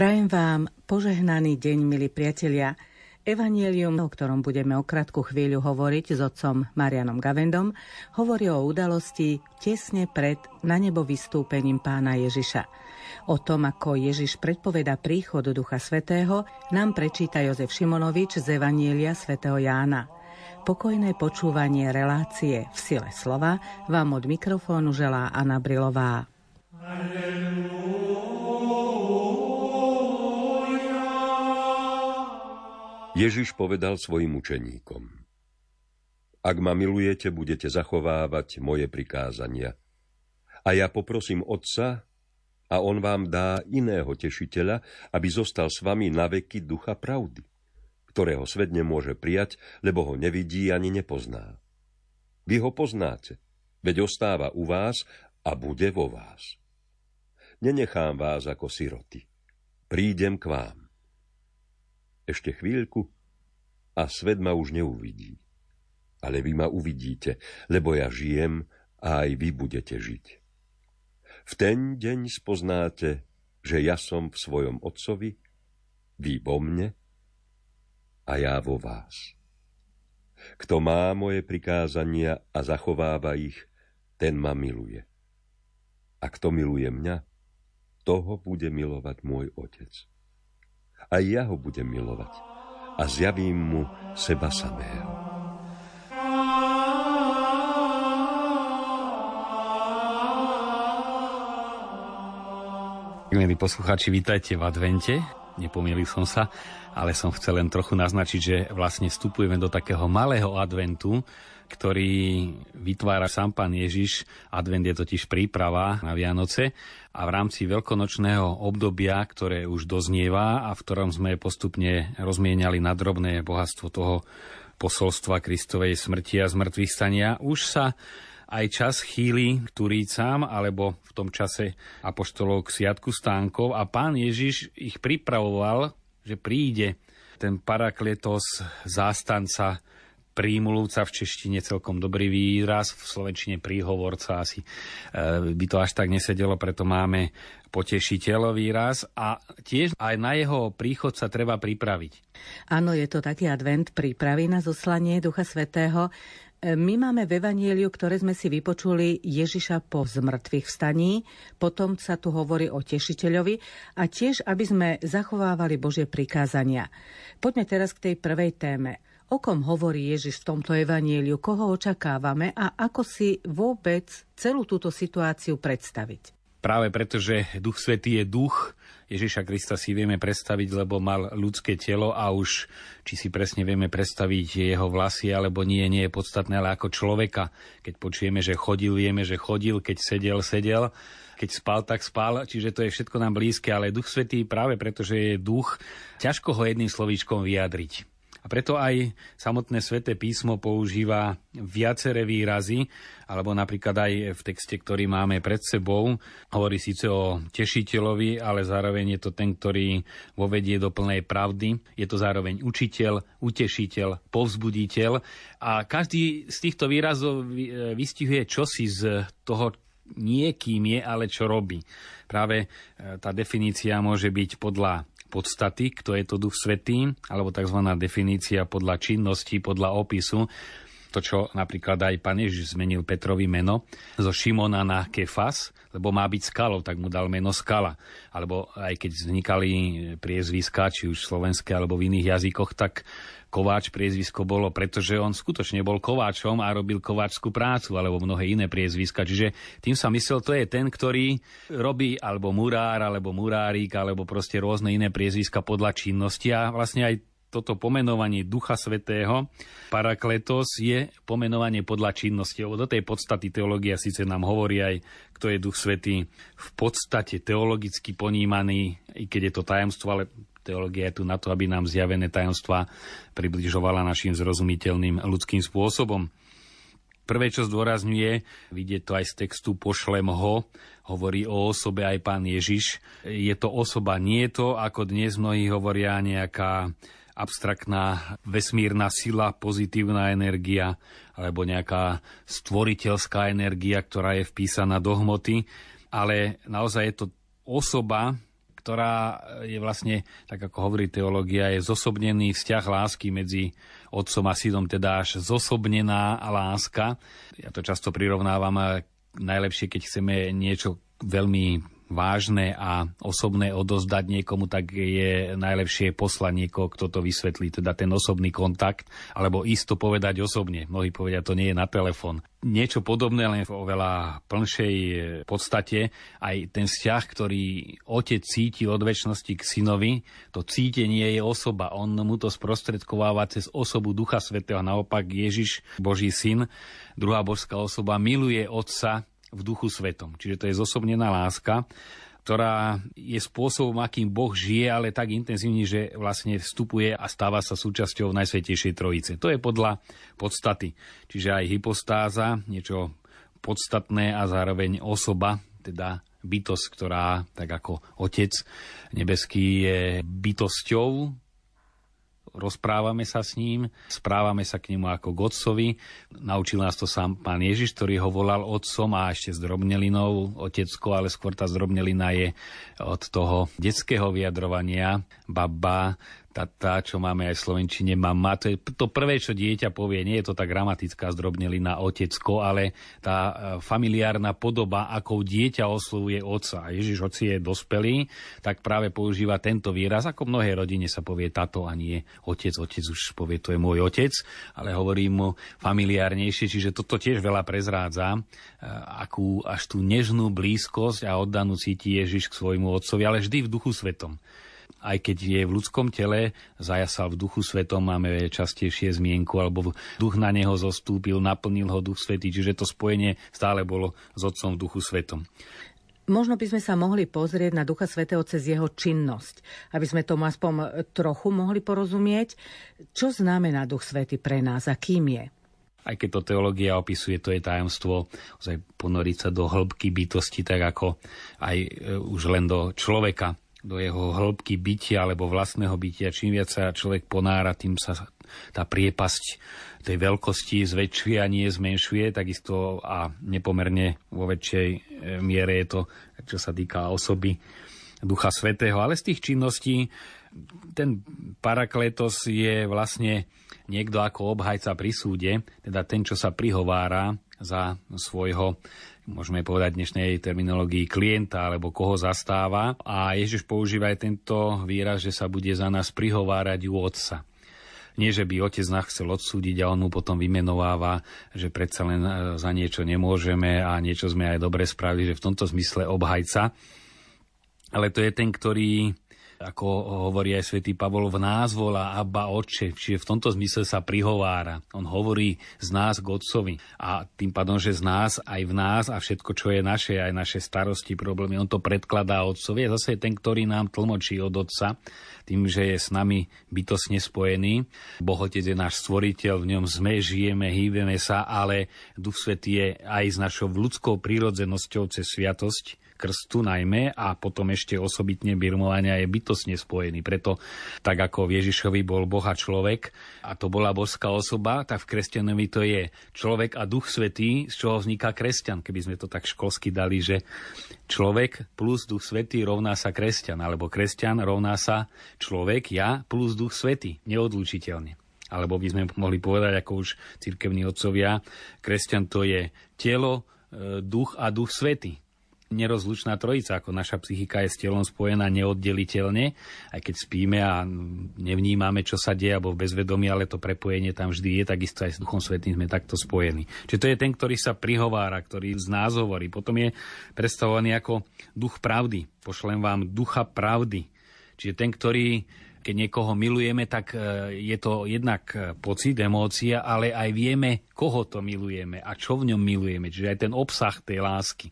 Prajem vám požehnaný deň, milí priatelia. Evangelium, o ktorom budeme o krátku chvíľu hovoriť s otcom Marianom Gavendom, hovorí o udalosti tesne pred na nebo vystúpením pána Ježiša. O tom, ako Ježiš predpoveda príchod Ducha Svetého, nám prečíta Jozef Šimonovič z Evanielia svätého Jána. Pokojné počúvanie relácie v sile slova vám od mikrofónu želá Anna Brilová. Alleluja. Ježiš povedal svojim učeníkom. Ak ma milujete, budete zachovávať moje prikázania. A ja poprosím Otca, a on vám dá iného tešiteľa, aby zostal s vami na veky ducha pravdy, ktorého svet nemôže prijať, lebo ho nevidí ani nepozná. Vy ho poznáte, veď ostáva u vás a bude vo vás. Nenechám vás ako siroty. Prídem k vám. Ešte chvíľku a svet ma už neuvidí. Ale vy ma uvidíte, lebo ja žijem a aj vy budete žiť. V ten deň spoznáte, že ja som v svojom otcovi, vy vo mne a ja vo vás. Kto má moje prikázania a zachováva ich, ten ma miluje. A kto miluje mňa, toho bude milovať môj otec a ja ho budem milovať a zjavím mu seba samého. Milí poslucháči, vítajte v advente. Nepomýlil som sa, ale som chcel len trochu naznačiť, že vlastne vstupujeme do takého malého adventu, ktorý vytvára sám pán Ježiš. Advent je totiž príprava na Vianoce a v rámci veľkonočného obdobia, ktoré už doznieva a v ktorom sme postupne rozmieniali nadrobné bohatstvo toho posolstva Kristovej smrti a zmrtvých stania, už sa aj čas chýli k Turícám, alebo v tom čase apoštolov k Sviatku stánkov a pán Ježiš ich pripravoval, že príde ten parakletos, zástanca, prímluvca v češtine celkom dobrý výraz, v slovenčine príhovorca asi e, by to až tak nesedelo, preto máme potešiteľ výraz a tiež aj na jeho príchod sa treba pripraviť. Áno, je to taký advent prípravy na zoslanie Ducha Svetého. E, my máme v Evanieliu, ktoré sme si vypočuli Ježiša po zmrtvých vstaní, potom sa tu hovorí o tešiteľovi a tiež, aby sme zachovávali Božie prikázania. Poďme teraz k tej prvej téme. O kom hovorí Ježiš v tomto evaníliu, koho očakávame a ako si vôbec celú túto situáciu predstaviť? Práve preto, že Duch Svetý je duch, Ježiša Krista si vieme predstaviť, lebo mal ľudské telo a už či si presne vieme predstaviť jeho vlasy alebo nie, nie je podstatné, ale ako človeka. Keď počujeme, že chodil, vieme, že chodil, keď sedel, sedel keď spal, tak spal, čiže to je všetko nám blízke, ale Duch Svetý práve preto, že je duch, ťažko ho jedným slovíčkom vyjadriť. A preto aj samotné sväté písmo používa viaceré výrazy, alebo napríklad aj v texte, ktorý máme pred sebou, hovorí síce o tešiteľovi, ale zároveň je to ten, ktorý vo vedie do plnej pravdy. Je to zároveň učiteľ, utešiteľ, povzbuditeľ. A každý z týchto výrazov vystihuje čosi z toho, niekým je, ale čo robí. Práve e, tá definícia môže byť podľa podstaty, kto je to Duch Svetý, alebo tzv. definícia podľa činnosti, podľa opisu. To, čo napríklad aj pán Ježiš zmenil Petrovi meno zo Šimona na Kefas, lebo má byť skalou, tak mu dal meno skala. Alebo aj keď vznikali priezviska, či už slovenské alebo v iných jazykoch, tak Kováč priezvisko bolo, pretože on skutočne bol kováčom a robil kováčskú prácu alebo mnohé iné priezviska. Čiže tým sa myslel, to je ten, ktorý robí alebo murár, alebo murárik, alebo proste rôzne iné priezviska podľa činnosti a vlastne aj toto pomenovanie Ducha Svetého, Parakletos, je pomenovanie podľa činnosti. Do tej podstaty teológia síce nám hovorí aj, kto je Duch Svetý v podstate teologicky ponímaný, i keď je to tajomstvo, ale Teológia je tu na to, aby nám zjavené tajomstvá približovala našim zrozumiteľným ľudským spôsobom. Prvé, čo zdôrazňuje, vidieť to aj z textu Pošlem ho, hovorí o osobe aj pán Ježiš. Je to osoba, nie je to, ako dnes mnohí hovoria, nejaká abstraktná vesmírna sila, pozitívna energia alebo nejaká stvoriteľská energia, ktorá je vpísaná do hmoty, ale naozaj je to osoba, ktorá je vlastne, tak ako hovorí teológia, je zosobnený vzťah lásky medzi otcom a synom, teda až zosobnená láska. Ja to často prirovnávam najlepšie, keď chceme niečo veľmi vážne a osobné odozdať niekomu, tak je najlepšie poslať niekoho, kto to vysvetlí, teda ten osobný kontakt, alebo isto povedať osobne. Mnohí povedia, to nie je na telefón. Niečo podobné, len v oveľa plnšej podstate, aj ten vzťah, ktorý otec cíti od väčšnosti k synovi, to cítenie je osoba. On mu to sprostredkováva cez osobu Ducha Svetého. Naopak Ježiš, Boží syn, druhá božská osoba, miluje otca v duchu svetom. Čiže to je zosobnená láska, ktorá je spôsobom, akým Boh žije, ale tak intenzívne, že vlastne vstupuje a stáva sa súčasťou Najsvetejšej Trojice. To je podľa podstaty. Čiže aj hypostáza, niečo podstatné a zároveň osoba, teda bytosť, ktorá, tak ako Otec nebeský, je bytosťou, rozprávame sa s ním, správame sa k nemu ako k. Naučil nás to sám pán Ježiš, ktorý ho volal otcom a ešte s drobnelinou, otecko, ale skôr tá zdrobnelina je od toho detského vyjadrovania, baba, tá, tá, čo máme aj v Slovenčine, mama. To je to prvé, čo dieťa povie. Nie je to tá gramatická zdrobnelina otecko, ale tá e, familiárna podoba, ako dieťa oslovuje otca. Ježiš, hoci je dospelý, tak práve používa tento výraz. Ako mnohé rodine sa povie tato a nie otec. Otec už povie, to je môj otec, ale hovorí mu familiárnejšie. Čiže toto tiež veľa prezrádza, e, akú až tú nežnú blízkosť a oddanú cíti Ježiš k svojmu otcovi, ale vždy v duchu svetom aj keď je v ľudskom tele, zajasal v duchu svetom, máme častejšie zmienku, alebo duch na neho zostúpil, naplnil ho duch svetý, čiže to spojenie stále bolo s otcom v duchu svetom. Možno by sme sa mohli pozrieť na Ducha Svetého cez jeho činnosť, aby sme tomu aspoň trochu mohli porozumieť. Čo znamená Duch Svetý pre nás a kým je? Aj keď to teológia opisuje, to je tajomstvo ponoriť sa do hĺbky bytosti, tak ako aj e, už len do človeka do jeho hĺbky bytia alebo vlastného bytia. Čím viac sa človek ponára, tým sa tá priepasť tej veľkosti zväčšuje a nie zmenšuje, takisto a nepomerne vo väčšej e, miere je to, čo sa týka osoby Ducha Svetého. Ale z tých činností ten parakletos je vlastne niekto ako obhajca pri súde, teda ten, čo sa prihovára za svojho môžeme povedať dnešnej terminológii klienta alebo koho zastáva. A Ježiš používa aj tento výraz, že sa bude za nás prihovárať u Otca. Nie, že by otec nás chcel odsúdiť a on mu potom vymenováva, že predsa len e, za niečo nemôžeme a niečo sme aj dobre spravili, že v tomto zmysle obhajca. Ale to je ten, ktorý ako hovorí aj svätý Pavol, v nás volá Abba Oče, čiže v tomto zmysle sa prihovára. On hovorí z nás k Otcovi a tým pádom, že z nás aj v nás a všetko, čo je naše, aj naše starosti, problémy, on to predkladá Otcovi. A zase je ten, ktorý nám tlmočí od Otca, tým, že je s nami bytosne spojený. Boh Otec je náš stvoriteľ, v ňom sme, žijeme, hýbeme sa, ale Duch Svetý je aj s našou ľudskou prírodzenosťou cez sviatosť krstu najmä a potom ešte osobitne birmovania je bytosne spojený. Preto tak ako v Ježišovi bol Boh a človek a to bola božská osoba, tak v kresťanovi to je človek a duch svetý, z čoho vzniká kresťan. Keby sme to tak školsky dali, že človek plus duch svetý rovná sa kresťan, alebo kresťan rovná sa človek, ja plus duch svetý, neodlučiteľne alebo by sme mohli povedať, ako už cirkevní otcovia, kresťan to je telo, e, duch a duch svety nerozlučná trojica, ako naša psychika je s telom spojená neoddeliteľne, aj keď spíme a nevnímame, čo sa deje, alebo v bezvedomí, ale to prepojenie tam vždy je, takisto aj s Duchom Svetým sme takto spojení. Čiže to je ten, ktorý sa prihovára, ktorý z nás hovorí. Potom je predstavovaný ako duch pravdy. Pošlem vám ducha pravdy. Čiže ten, ktorý keď niekoho milujeme, tak e, je to jednak e, pocit, emócia, ale aj vieme, koho to milujeme a čo v ňom milujeme. Čiže aj ten obsah tej lásky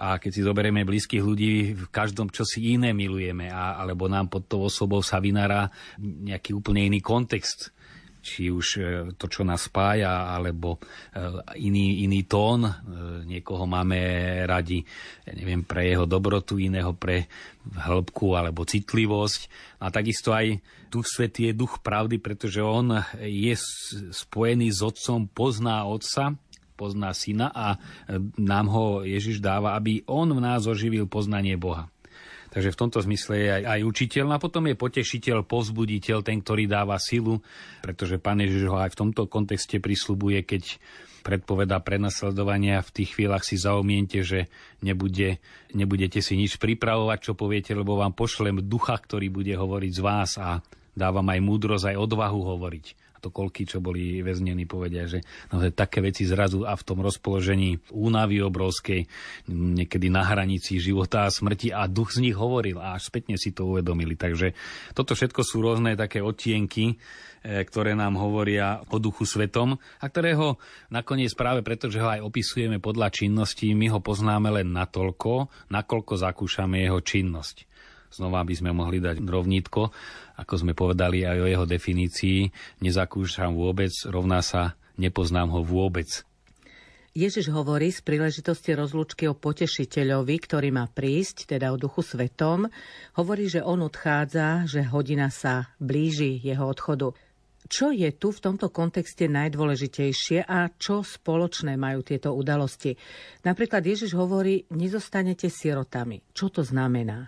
a keď si zoberieme blízkych ľudí, v každom čo si iné milujeme, a, alebo nám pod tou osobou sa vynára nejaký úplne iný kontext či už e, to, čo nás spája, alebo e, iný, iný tón. E, niekoho máme radi, ja neviem, pre jeho dobrotu, iného pre hĺbku alebo citlivosť. A takisto aj Duch Svetý je duch pravdy, pretože on je spojený s Otcom, pozná Otca, pozná syna a e, nám ho Ježiš dáva, aby on v nás oživil poznanie Boha. Takže v tomto zmysle je aj, aj učiteľ. No a potom je potešiteľ, povzbuditeľ, ten, ktorý dáva silu, pretože pán Ježiš ho aj v tomto kontexte prislubuje, keď predpoveda prenasledovania, v tých chvíľach si zaumiente, že nebude, nebudete si nič pripravovať, čo poviete, lebo vám pošlem ducha, ktorý bude hovoriť z vás a dávam aj múdrosť, aj odvahu hovoriť to koľky, čo boli väznení, povedia, že no, také veci zrazu a v tom rozpoložení únavy obrovskej, niekedy na hranici života a smrti a duch z nich hovoril a až spätne si to uvedomili. Takže toto všetko sú rôzne také odtienky, e, ktoré nám hovoria o duchu svetom a ktorého nakoniec práve preto, že ho aj opisujeme podľa činnosti, my ho poznáme len natoľko, nakoľko zakúšame jeho činnosť. Znova by sme mohli dať rovnítko, ako sme povedali aj o jeho definícii, nezakúšam vôbec, rovná sa nepoznám ho vôbec. Ježiš hovorí z príležitosti rozlúčky o potešiteľovi, ktorý má prísť, teda o duchu svetom. Hovorí, že on odchádza, že hodina sa blíži jeho odchodu. Čo je tu v tomto kontexte najdôležitejšie a čo spoločné majú tieto udalosti? Napríklad Ježiš hovorí, nezostanete sirotami. Čo to znamená?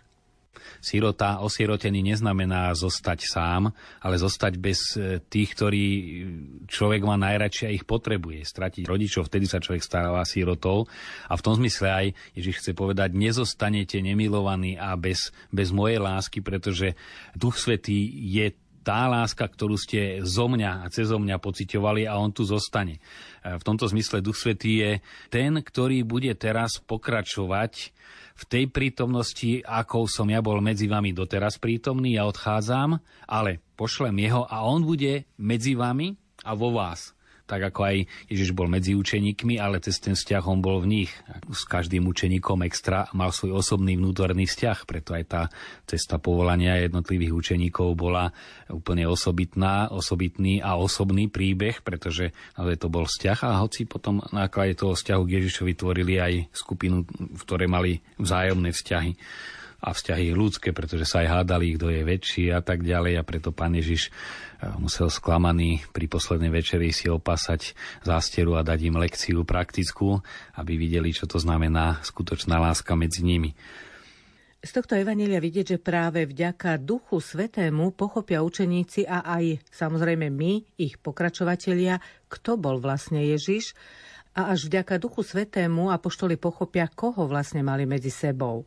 Sirota, osirotený neznamená zostať sám, ale zostať bez e, tých, ktorí človek má najradšej a ich potrebuje. Stratiť rodičov, vtedy sa človek stáva sirotou. A v tom zmysle aj Ježiš chce povedať, nezostanete nemilovaní a bez, bez mojej lásky, pretože Duch Svetý je tá láska, ktorú ste zo mňa a cez mňa pocitovali a on tu zostane. E, v tomto zmysle Duch Svetý je ten, ktorý bude teraz pokračovať v tej prítomnosti, akou som ja bol medzi vami doteraz prítomný, ja odchádzam, ale pošlem jeho a on bude medzi vami a vo vás tak ako aj Ježiš bol medzi učeníkmi, ale cez ten vzťah on bol v nich. S každým učeníkom extra mal svoj osobný vnútorný vzťah, preto aj tá cesta povolania jednotlivých učeníkov bola úplne osobitná, osobitný a osobný príbeh, pretože to bol vzťah a hoci potom na základe toho vzťahu k Ježišovi tvorili aj skupinu, v ktorej mali vzájomné vzťahy a vzťahy ľudské, pretože sa aj hádali, kto je väčší a tak ďalej. A preto pán Ježiš eh, musel sklamaný pri poslednej večeri si opasať zásteru a dať im lekciu praktickú, aby videli, čo to znamená skutočná láska medzi nimi. Z tohto evanelia vidieť, že práve vďaka Duchu Svetému pochopia učeníci a aj samozrejme my, ich pokračovatelia, kto bol vlastne Ježiš. A až vďaka Duchu Svetému apoštoli pochopia, koho vlastne mali medzi sebou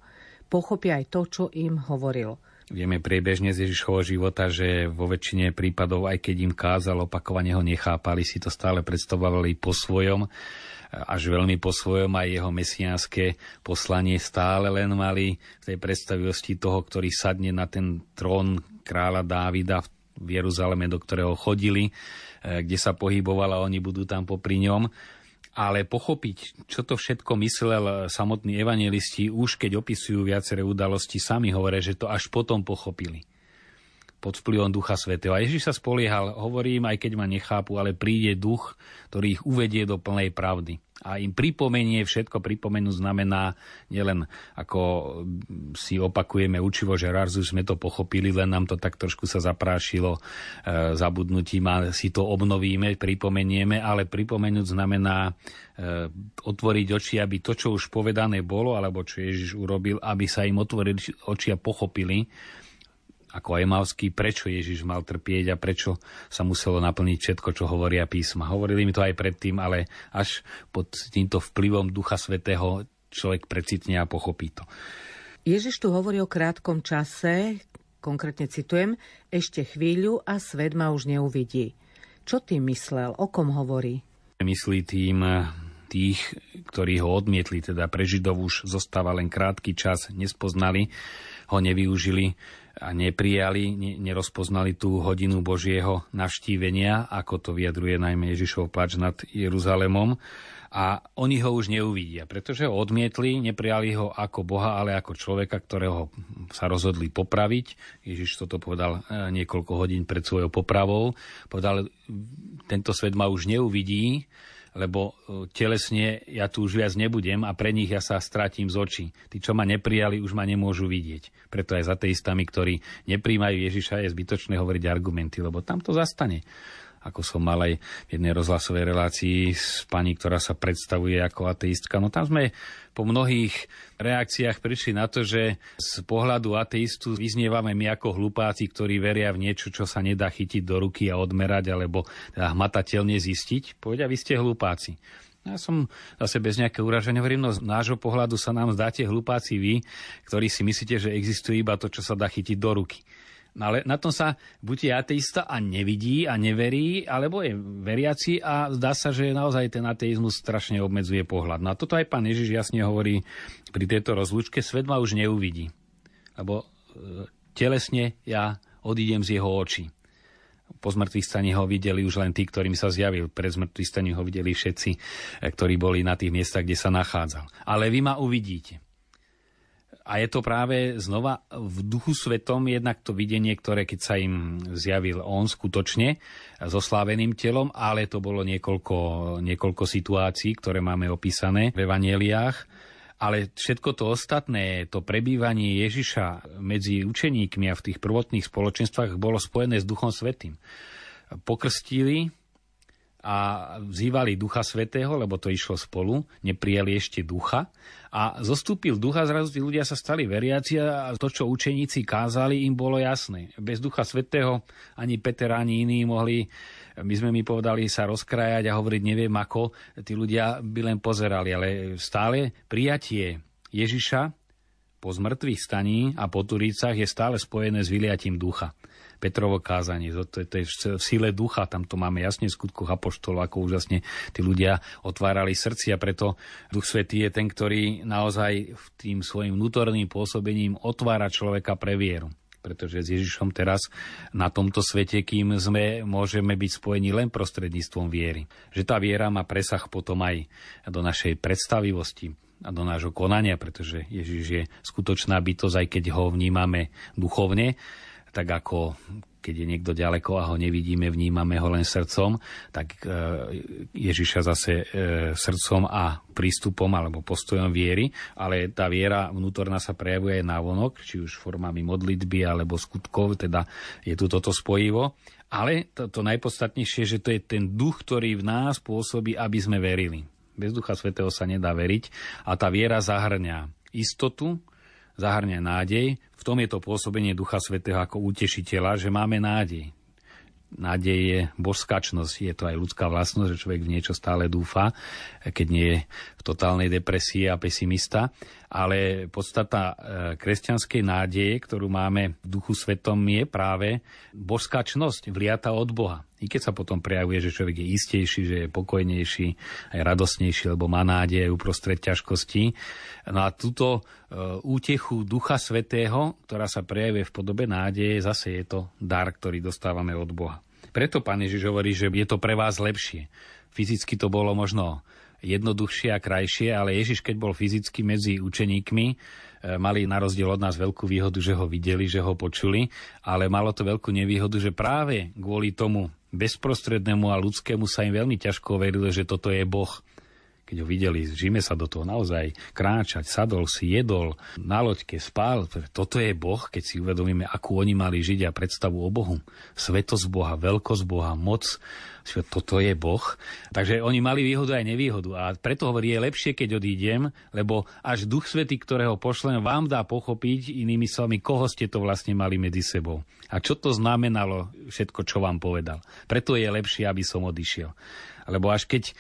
pochopia aj to, čo im hovoril. Vieme priebežne z Ježišovho života, že vo väčšine prípadov, aj keď im kázal, opakovane ho nechápali, si to stále predstavovali po svojom, až veľmi po svojom aj jeho mesiánske poslanie stále len mali v tej predstavivosti toho, ktorý sadne na ten trón kráľa Dávida v Jeruzaleme, do ktorého chodili, eh, kde sa pohyboval a oni budú tam popri ňom ale pochopiť, čo to všetko myslel samotní evangelisti, už keď opisujú viaceré udalosti, sami hovoria, že to až potom pochopili pod vplyvom Ducha Svetého. A Ježiš sa spoliehal, hovorím, aj keď ma nechápu, ale príde duch, ktorý ich uvedie do plnej pravdy a im pripomenie, všetko pripomenúť znamená nielen ako si opakujeme učivo, že raz už sme to pochopili, len nám to tak trošku sa zaprášilo e, zabudnutím a si to obnovíme, pripomenieme, ale pripomenúť znamená e, otvoriť oči, aby to, čo už povedané bolo, alebo čo Ježiš urobil, aby sa im otvorili oči a pochopili, ako Emavský, prečo Ježiš mal trpieť a prečo sa muselo naplniť všetko, čo hovoria písma. Hovorili mi to aj predtým, ale až pod týmto vplyvom Ducha Svetého človek precitne a pochopí to. Ježiš tu hovorí o krátkom čase, konkrétne citujem, ešte chvíľu a svet ma už neuvidí. Čo tým myslel? O kom hovorí? Myslí tým tých, ktorí ho odmietli, teda pre Židov už zostáva len krátky čas, nespoznali, ho nevyužili a neprijali, nerozpoznali tú hodinu Božieho navštívenia, ako to vyjadruje najmä Ježišov plač nad Jeruzalemom. A oni ho už neuvidia, pretože ho odmietli, neprijali ho ako Boha, ale ako človeka, ktorého sa rozhodli popraviť. Ježiš toto povedal e, niekoľko hodín pred svojou popravou. Povedal, tento svet ma už neuvidí, lebo e, telesne ja tu už viac nebudem a pre nich ja sa stratím z očí. Tí, čo ma neprijali, už ma nemôžu vidieť. Preto aj za teistami, ktorí nepríjmajú Ježiša, je zbytočné hovoriť argumenty, lebo tam to zastane. Ako som mal aj v jednej rozhlasovej relácii s pani, ktorá sa predstavuje ako ateistka. No tam sme po mnohých reakciách prišli na to, že z pohľadu ateistu vyznievame my ako hlupáci, ktorí veria v niečo, čo sa nedá chytiť do ruky a odmerať, alebo teda hmatateľne zistiť. Povedia, vy ste hlupáci. Ja som zase bez nejakého uraženia hovorím, no z nášho pohľadu sa nám zdáte hlupáci vy, ktorí si myslíte, že existuje iba to, čo sa dá chytiť do ruky. No ale na tom sa buď je ateista a nevidí a neverí, alebo je veriaci a zdá sa, že naozaj ten ateizmus strašne obmedzuje pohľad. No a toto aj pán Ježiš jasne hovorí pri tejto rozlúčke, svet ma už neuvidí. Lebo e, telesne ja odídem z jeho očí. Po zmrtvých staní ho videli už len tí, ktorým sa zjavil. Pred zmrtvých staní ho videli všetci, e, ktorí boli na tých miestach, kde sa nachádzal. Ale vy ma uvidíte. A je to práve znova v duchu svetom jednak to videnie, ktoré keď sa im zjavil on skutočne so sláveným telom, ale to bolo niekoľko, niekoľko situácií, ktoré máme opísané v evanieliách. Ale všetko to ostatné, to prebývanie Ježiša medzi učeníkmi a v tých prvotných spoločenstvách bolo spojené s Duchom Svetým. Pokrstili a vzývali Ducha Svetého, lebo to išlo spolu, neprijali ešte Ducha a zostúpil Ducha, zrazu tí ľudia sa stali veriaci a to, čo učeníci kázali, im bolo jasné. Bez Ducha Svetého ani Peter, ani iní mohli, my sme mi povedali, sa rozkrajať a hovoriť neviem ako, tí ľudia by len pozerali, ale stále prijatie Ježiša po zmrtvých staní a po Turícach je stále spojené s vyliatím ducha. Petrovo kázanie. To, to, to je v sile ducha, tam to máme jasne v skutkoch apoštolov, ako úžasne tí ľudia otvárali srdci a preto Duch Svetý je ten, ktorý naozaj tým svojim vnútorným pôsobením otvára človeka pre vieru pretože s Ježišom teraz na tomto svete, kým sme, môžeme byť spojení len prostredníctvom viery. Že tá viera má presah potom aj do našej predstavivosti a do nášho konania, pretože Ježiš je skutočná bytosť, aj keď ho vnímame duchovne, tak ako keď je niekto ďaleko a ho nevidíme, vnímame ho len srdcom, tak e, Ježiša zase e, srdcom a prístupom alebo postojom viery, ale tá viera vnútorná sa prejavuje aj návonok, či už formami modlitby alebo skutkov, teda je tu toto spojivo. Ale to, to najpodstatnejšie, že to je ten duch, ktorý v nás pôsobí, aby sme verili. Bez ducha svetého sa nedá veriť a tá viera zahrňa istotu, zahrňa nádej. V tom je to pôsobenie Ducha Svetého ako utešiteľa, že máme nádej. Nádej je božskačnosť, je to aj ľudská vlastnosť, že človek v niečo stále dúfa, keď nie je v totálnej depresii a pesimista. Ale podstata e, kresťanskej nádeje, ktorú máme v duchu svetom, je práve božskačnosť vliata od Boha. I keď sa potom prejavuje, že človek je istejší, že je pokojnejší, aj radosnejší, lebo má nádej uprostred ťažkostí. No a túto e, útechu Ducha Svetého, ktorá sa prejavuje v podobe nádeje, zase je to dar, ktorý dostávame od Boha. Preto pán Ježiš hovorí, že je to pre vás lepšie. Fyzicky to bolo možno jednoduchšie a krajšie, ale Ježiš, keď bol fyzicky medzi učeníkmi, e, mali na rozdiel od nás veľkú výhodu, že ho videli, že ho počuli, ale malo to veľkú nevýhodu, že práve kvôli tomu bezprostrednému a ľudskému sa im veľmi ťažko verilo, že toto je Boh. Keď ho videli, žime sa do toho naozaj kráčať, sadol si, jedol, na loďke spál. Toto je Boh, keď si uvedomíme, akú oni mali žiť a predstavu o Bohu. Svetosť Boha, veľkosť Boha, moc toto je Boh. Takže oni mali výhodu aj nevýhodu. A preto hovorí, je lepšie, keď odídem, lebo až Duch Svetý, ktorého pošlem, vám dá pochopiť inými slovami, koho ste to vlastne mali medzi sebou. A čo to znamenalo všetko, čo vám povedal. Preto je lepšie, aby som odišiel. Lebo až keď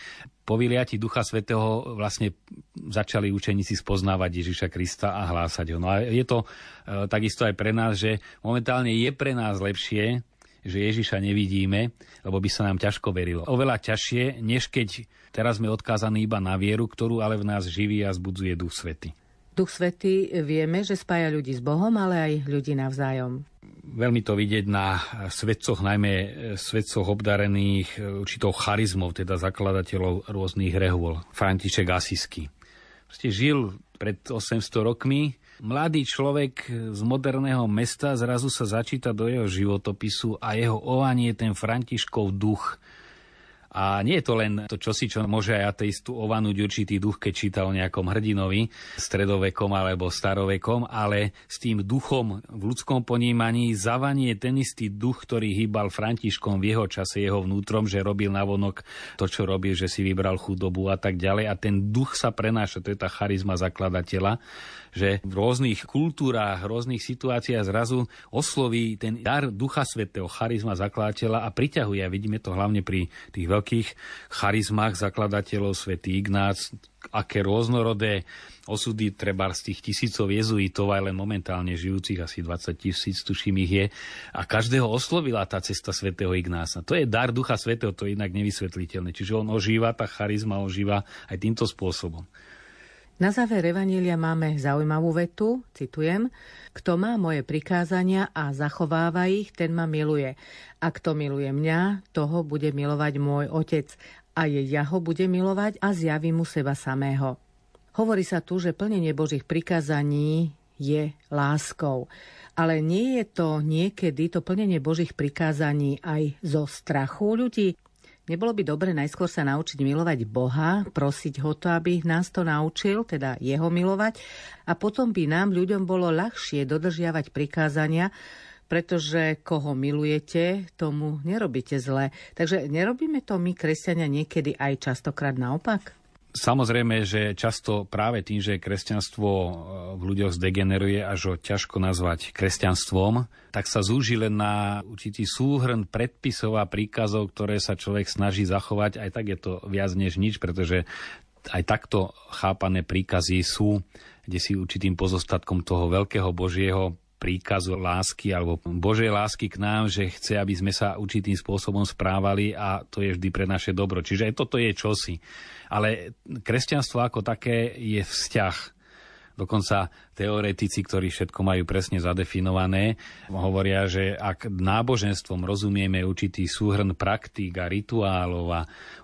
po vyliati Ducha Svetého vlastne začali učeníci spoznávať Ježiša Krista a hlásať ho. No a je to e, takisto aj pre nás, že momentálne je pre nás lepšie, že Ježiša nevidíme, lebo by sa nám ťažko verilo. Oveľa ťažšie, než keď teraz sme odkázaní iba na vieru, ktorú ale v nás živí a zbudzuje Duch Svety. Duch Svety vieme, že spája ľudí s Bohom, ale aj ľudí navzájom. Veľmi to vidieť na svedcoch, najmä svedcoch obdarených určitou charizmou, teda zakladateľov rôznych rehôl. František Asisky. Proste žil pred 800 rokmi, Mladý človek z moderného mesta zrazu sa začíta do jeho životopisu a jeho ovanie ten Františkov duch. A nie je to len to čosi, čo môže aj ateistu ovanúť určitý duch, keď číta o nejakom hrdinovi, stredovekom alebo starovekom, ale s tým duchom v ľudskom ponímaní zavanie ten istý duch, ktorý hýbal Františkom v jeho čase, jeho vnútrom, že robil navonok to, čo robil, že si vybral chudobu a tak ďalej. A ten duch sa prenáša, to je tá charizma zakladateľa, že v rôznych kultúrách, rôznych situáciách zrazu osloví ten dar Ducha Svetého, charizma zakladateľa a priťahuje. A vidíme to hlavne pri tých veľkých charizmách zakladateľov, svätý Ignác, aké rôznorodé osudy treba z tých tisícov jezuitov, aj len momentálne žijúcich, asi 20 tisíc, tuším ich je. A každého oslovila tá cesta svätého Ignáca. To je dar Ducha Svetého, to je inak nevysvetliteľné. Čiže on ožíva, tá charizma ožíva aj týmto spôsobom. Na záver Evanília máme zaujímavú vetu, citujem, kto má moje prikázania a zachováva ich, ten ma miluje. A kto miluje mňa, toho bude milovať môj otec. A je ja ho bude milovať a zjaví mu seba samého. Hovorí sa tu, že plnenie Božích prikázaní je láskou. Ale nie je to niekedy to plnenie Božích prikázaní aj zo strachu ľudí? Nebolo by dobre najskôr sa naučiť milovať Boha, prosiť ho to, aby nás to naučil, teda jeho milovať, a potom by nám ľuďom bolo ľahšie dodržiavať prikázania, pretože koho milujete, tomu nerobíte zle. Takže nerobíme to my, kresťania, niekedy aj častokrát naopak? Samozrejme, že často práve tým, že kresťanstvo e, v ľuďoch zdegeneruje až ho ťažko nazvať kresťanstvom, tak sa zúži len na určitý súhrn predpisov a príkazov, ktoré sa človek snaží zachovať. Aj tak je to viac než nič, pretože aj takto chápané príkazy sú kde si určitým pozostatkom toho veľkého Božieho príkazu lásky alebo Božej lásky k nám, že chce, aby sme sa určitým spôsobom správali a to je vždy pre naše dobro. Čiže aj toto je čosi. Ale kresťanstvo ako také je vzťah. Dokonca teoretici, ktorí všetko majú presne zadefinované, hovoria, že ak náboženstvom rozumieme určitý súhrn praktík a rituálov a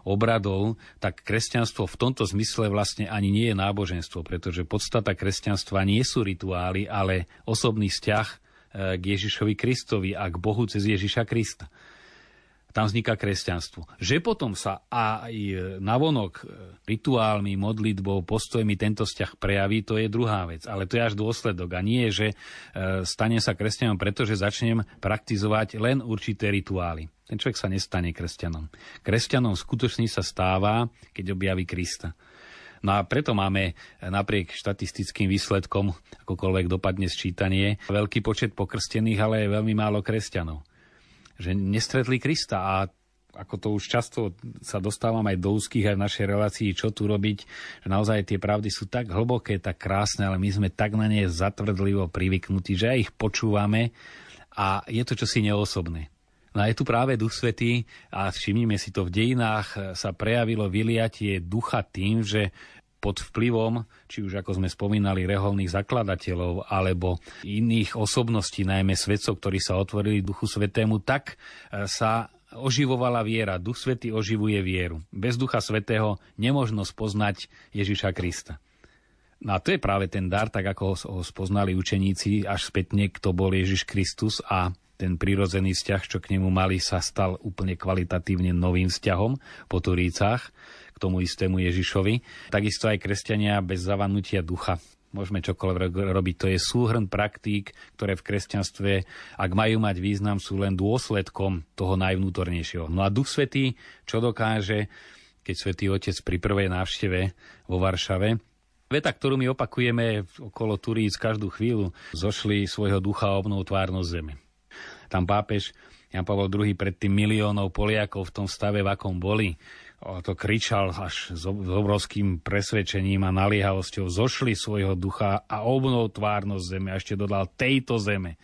obradov, tak kresťanstvo v tomto zmysle vlastne ani nie je náboženstvo, pretože podstata kresťanstva nie sú rituály, ale osobný vzťah eh, k Ježišovi Kristovi a k Bohu cez Ježiša Krista tam vzniká kresťanstvo. Že potom sa aj navonok e, rituálmi, modlitbou, postojmi tento vzťah prejaví, to je druhá vec. Ale to je až dôsledok. A nie, že e, stane sa kresťanom, pretože začnem praktizovať len určité rituály. Ten človek sa nestane kresťanom. Kresťanom skutočne sa stáva, keď objaví Krista. No a preto máme napriek štatistickým výsledkom, akokoľvek dopadne sčítanie, veľký počet pokrstených, ale aj veľmi málo kresťanov že nestretli Krista a ako to už často sa dostávam aj do úzkých aj v našej relácii, čo tu robiť, že naozaj tie pravdy sú tak hlboké, tak krásne, ale my sme tak na ne zatvrdlivo privyknutí, že aj ich počúvame a je to čosi neosobné. No a je tu práve Duch Svetý a všimnime si to, v dejinách sa prejavilo vyliatie ducha tým, že pod vplyvom, či už ako sme spomínali, reholných zakladateľov alebo iných osobností, najmä svetcov, ktorí sa otvorili Duchu Svetému, tak e, sa oživovala viera. Duch Svetý oživuje vieru. Bez Ducha Svetého nemožno spoznať Ježiša Krista. No a to je práve ten dar, tak ako ho spoznali učeníci až spätne, kto bol Ježiš Kristus a ten prirodzený vzťah, čo k nemu mali, sa stal úplne kvalitatívne novým vzťahom po Turícach tomu istému Ježišovi. Takisto aj kresťania bez zavanutia ducha môžeme čokoľvek robiť. To je súhrn praktík, ktoré v kresťanstve, ak majú mať význam, sú len dôsledkom toho najvnútornejšieho. No a Duch Svetý, čo dokáže, keď Svetý Otec pri prvej návšteve vo Varšave, Veta, ktorú my opakujeme okolo Turíc každú chvíľu, zošli svojho ducha obnou tvárnosť zeme. Tam pápež Jan Pavel II pred tým miliónov Poliakov v tom stave, v akom boli, to kričal až s obrovským presvedčením a naliehavosťou, zošli svojho ducha a obnov tvárnosť zeme a ešte dodal tejto zeme.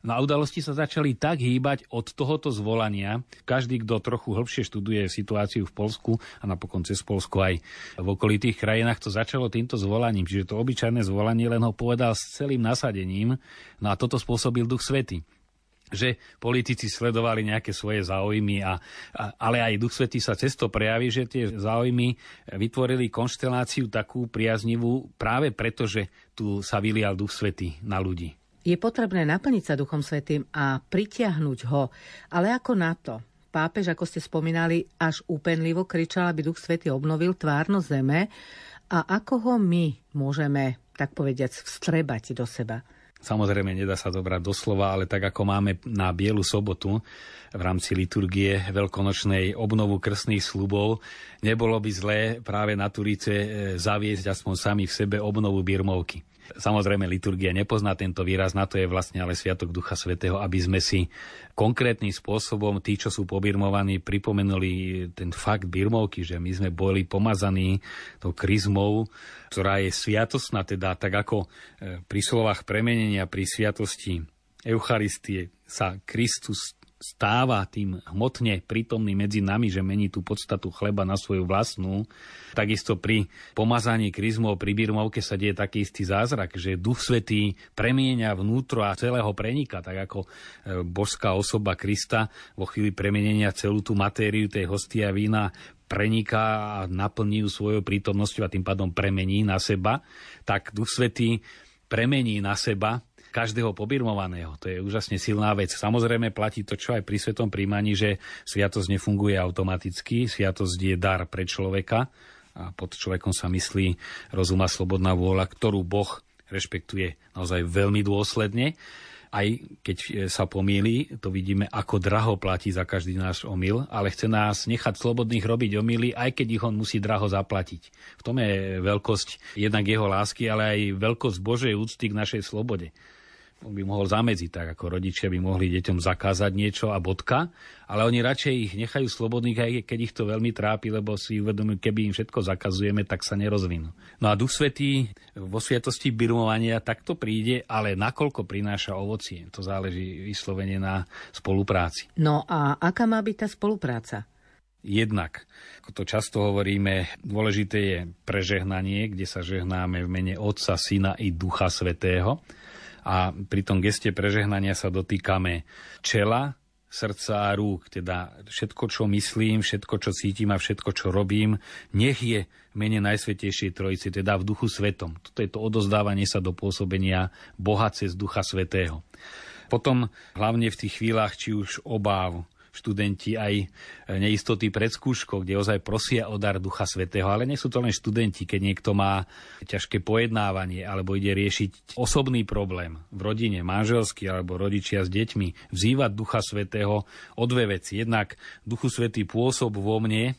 Na udalosti sa začali tak hýbať od tohoto zvolania. Každý, kto trochu hĺbšie študuje situáciu v Polsku a napokon cez Polsku aj v okolitých krajinách, to začalo týmto zvolaním. Čiže to obyčajné zvolanie len ho povedal s celým nasadením. No a toto spôsobil Duch Svety že politici sledovali nejaké svoje záujmy, a, a, ale aj Duch Svetý sa cesto prejaví, že tie záujmy vytvorili konšteláciu takú priaznivú práve preto, že tu sa vylial Duch Svetý na ľudí. Je potrebné naplniť sa Duchom Svetým a pritiahnuť ho, ale ako na to? pápež, ako ste spomínali, až úpenlivo kričal, aby Duch Svety obnovil tvárno zeme. A ako ho my môžeme, tak povediac, vstrebať do seba? Samozrejme, nedá sa to brať doslova, ale tak ako máme na Bielu sobotu v rámci liturgie veľkonočnej obnovu krstných slubov, nebolo by zlé práve na Turice e, zaviesť aspoň sami v sebe obnovu birmovky. Samozrejme, liturgia nepozná tento výraz, na to je vlastne ale Sviatok Ducha Svetého, aby sme si konkrétnym spôsobom, tí, čo sú pobirmovaní, pripomenuli ten fakt birmovky, že my sme boli pomazaní tou kryzmou, ktorá je sviatosná, teda tak ako e, pri slovách premenenia, pri sviatosti Eucharistie sa Kristus stáva tým hmotne prítomný medzi nami, že mení tú podstatu chleba na svoju vlastnú. Takisto pri pomazaní kryzmov, pri birmovke sa deje taký istý zázrak, že Duch Svetý premienia vnútro a celého prenika, tak ako e, božská osoba Krista vo chvíli premenenia celú tú matériu tej hostia vína preniká a naplní ju svojou prítomnosťou a tým pádom premení na seba, tak Duch Svetý premení na seba každého pobirmovaného. To je úžasne silná vec. Samozrejme platí to, čo aj pri svetom príjmaní, že sviatosť nefunguje automaticky. Sviatosť je dar pre človeka a pod človekom sa myslí rozum slobodná vôľa, ktorú Boh rešpektuje naozaj veľmi dôsledne. Aj keď sa pomýli, to vidíme, ako draho platí za každý náš omyl, ale chce nás nechať slobodných robiť omily, aj keď ich on musí draho zaplatiť. V tom je veľkosť jednak jeho lásky, ale aj veľkosť Božej úcty k našej slobode by mohol zamedziť, tak ako rodičia by mohli deťom zakázať niečo a bodka, ale oni radšej ich nechajú slobodných, aj keď ich to veľmi trápi, lebo si uvedomujú, keby im všetko zakazujeme, tak sa nerozvinú. No a Duch Svetý vo sviatosti birmovania takto príde, ale nakoľko prináša ovocie, to záleží vyslovene na spolupráci. No a aká má byť tá spolupráca? Jednak, ako to často hovoríme, dôležité je prežehnanie, kde sa žehnáme v mene Otca, Syna i Ducha Svetého a pri tom geste prežehnania sa dotýkame čela, srdca a rúk, teda všetko, čo myslím, všetko, čo cítim a všetko, čo robím, nech je mene Najsvetejšej Trojice, teda v Duchu Svetom. Toto je to odozdávanie sa do pôsobenia Boha cez Ducha Svetého. Potom hlavne v tých chvíľach, či už obáv, študenti aj neistoty pred skúškou, kde ozaj prosia o dar Ducha Svetého. Ale nie sú to len študenti, keď niekto má ťažké pojednávanie alebo ide riešiť osobný problém v rodine, manželský alebo rodičia s deťmi, vzývať Ducha Svetého o dve veci. Jednak Duchu Svetý pôsob vo mne,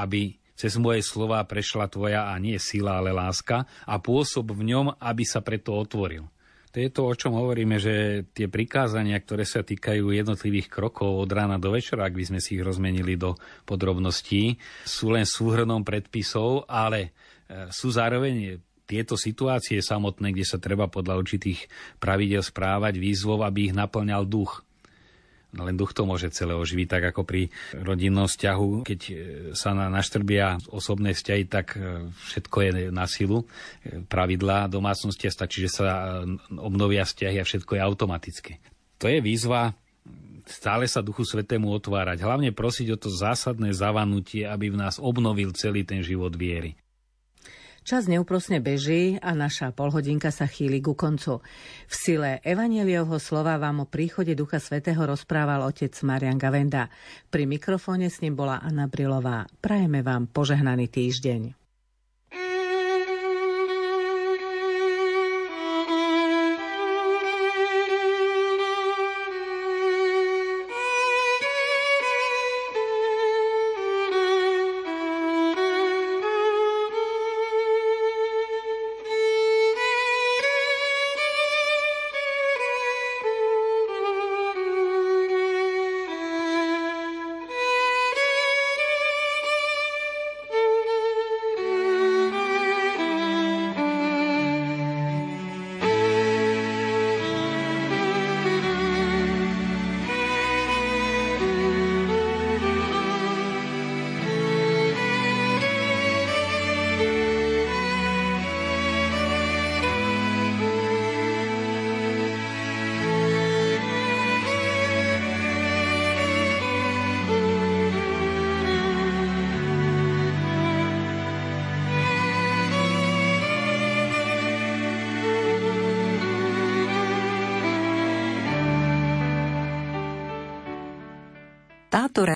aby cez moje slova prešla tvoja a nie sila, ale láska a pôsob v ňom, aby sa preto otvoril. To je to, o čom hovoríme, že tie prikázania, ktoré sa týkajú jednotlivých krokov od rána do večera, ak by sme si ich rozmenili do podrobností, sú len súhrnom predpisov, ale e, sú zároveň tieto situácie samotné, kde sa treba podľa určitých pravidel správať výzvov, aby ich naplňal duch. Len duch to môže celé oživiť, tak ako pri rodinnom vzťahu. Keď e, sa na, naštrbia osobné vzťahy, tak e, všetko je na silu. E, pravidlá domácnosti a stačí, že sa obnovia vzťahy a všetko je automatické. To je výzva stále sa Duchu Svetému otvárať. Hlavne prosiť o to zásadné zavanutie, aby v nás obnovil celý ten život viery. Čas neúprosne beží a naša polhodinka sa chýli ku koncu. V sile Evangeliovho slova vám o príchode Ducha Svetého rozprával otec Marian Gavenda. Pri mikrofóne s ním bola Anna Brilová. Prajeme vám požehnaný týždeň. Táto